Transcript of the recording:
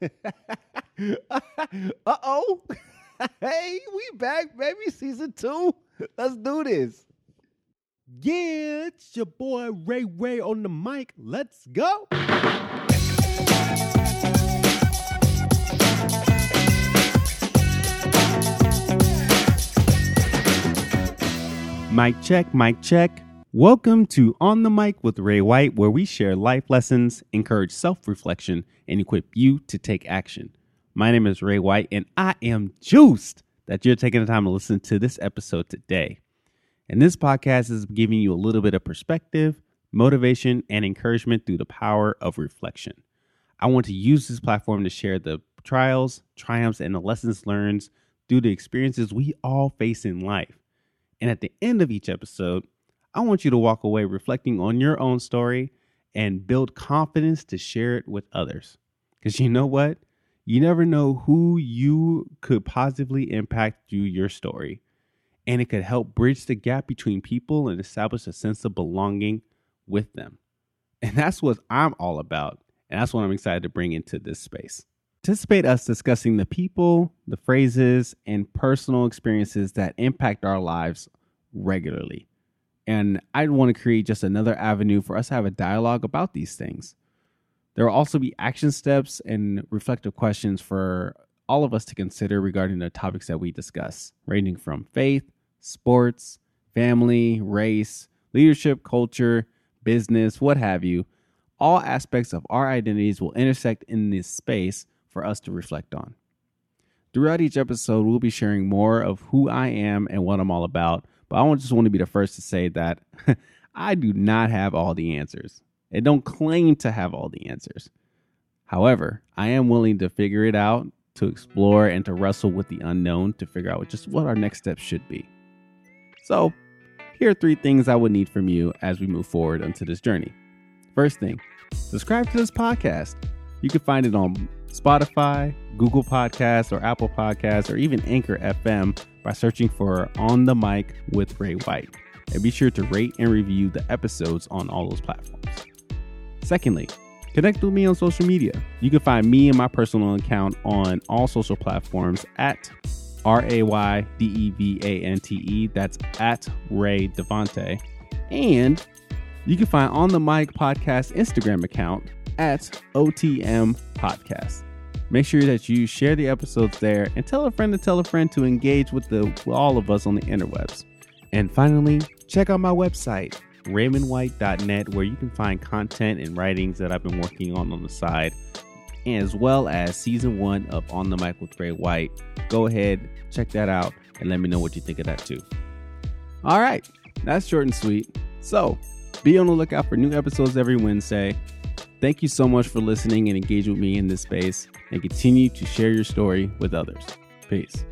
uh oh. hey, we back, baby. Season two. Let's do this. Yeah, it's your boy Ray Ray on the mic. Let's go. Mic check, mic check. Welcome to On the Mic with Ray White, where we share life lessons, encourage self reflection, and equip you to take action. My name is Ray White, and I am juiced that you're taking the time to listen to this episode today. And this podcast is giving you a little bit of perspective, motivation, and encouragement through the power of reflection. I want to use this platform to share the trials, triumphs, and the lessons learned through the experiences we all face in life. And at the end of each episode, I want you to walk away reflecting on your own story and build confidence to share it with others. Because you know what? You never know who you could positively impact through your story. And it could help bridge the gap between people and establish a sense of belonging with them. And that's what I'm all about. And that's what I'm excited to bring into this space. Anticipate us discussing the people, the phrases, and personal experiences that impact our lives regularly. And I'd want to create just another avenue for us to have a dialogue about these things. There will also be action steps and reflective questions for all of us to consider regarding the topics that we discuss, ranging from faith, sports, family, race, leadership, culture, business, what have you. All aspects of our identities will intersect in this space for us to reflect on. Throughout each episode, we'll be sharing more of who I am and what I'm all about, but I just want to be the first to say that I do not have all the answers. and don't claim to have all the answers. However, I am willing to figure it out, to explore, and to wrestle with the unknown to figure out just what our next steps should be. So, here are three things I would need from you as we move forward into this journey. First thing, subscribe to this podcast. You can find it on Spotify, Google Podcasts, or Apple Podcasts, or even Anchor FM by searching for On the Mic with Ray White. And be sure to rate and review the episodes on all those platforms. Secondly, connect with me on social media. You can find me and my personal account on all social platforms at R A Y D E V A N T E. That's at Ray Devante. And you can find On the Mic Podcast Instagram account at OTM Podcast. Make sure that you share the episodes there and tell a friend to tell a friend to engage with the with all of us on the interwebs. And finally, check out my website, raymondwhite.net, where you can find content and writings that I've been working on on the side, as well as season one of On the Mic with Ray White. Go ahead, check that out, and let me know what you think of that too. All right, that's short and sweet. So, be on the lookout for new episodes every Wednesday. Thank you so much for listening and engaging with me in this space, and continue to share your story with others. Peace.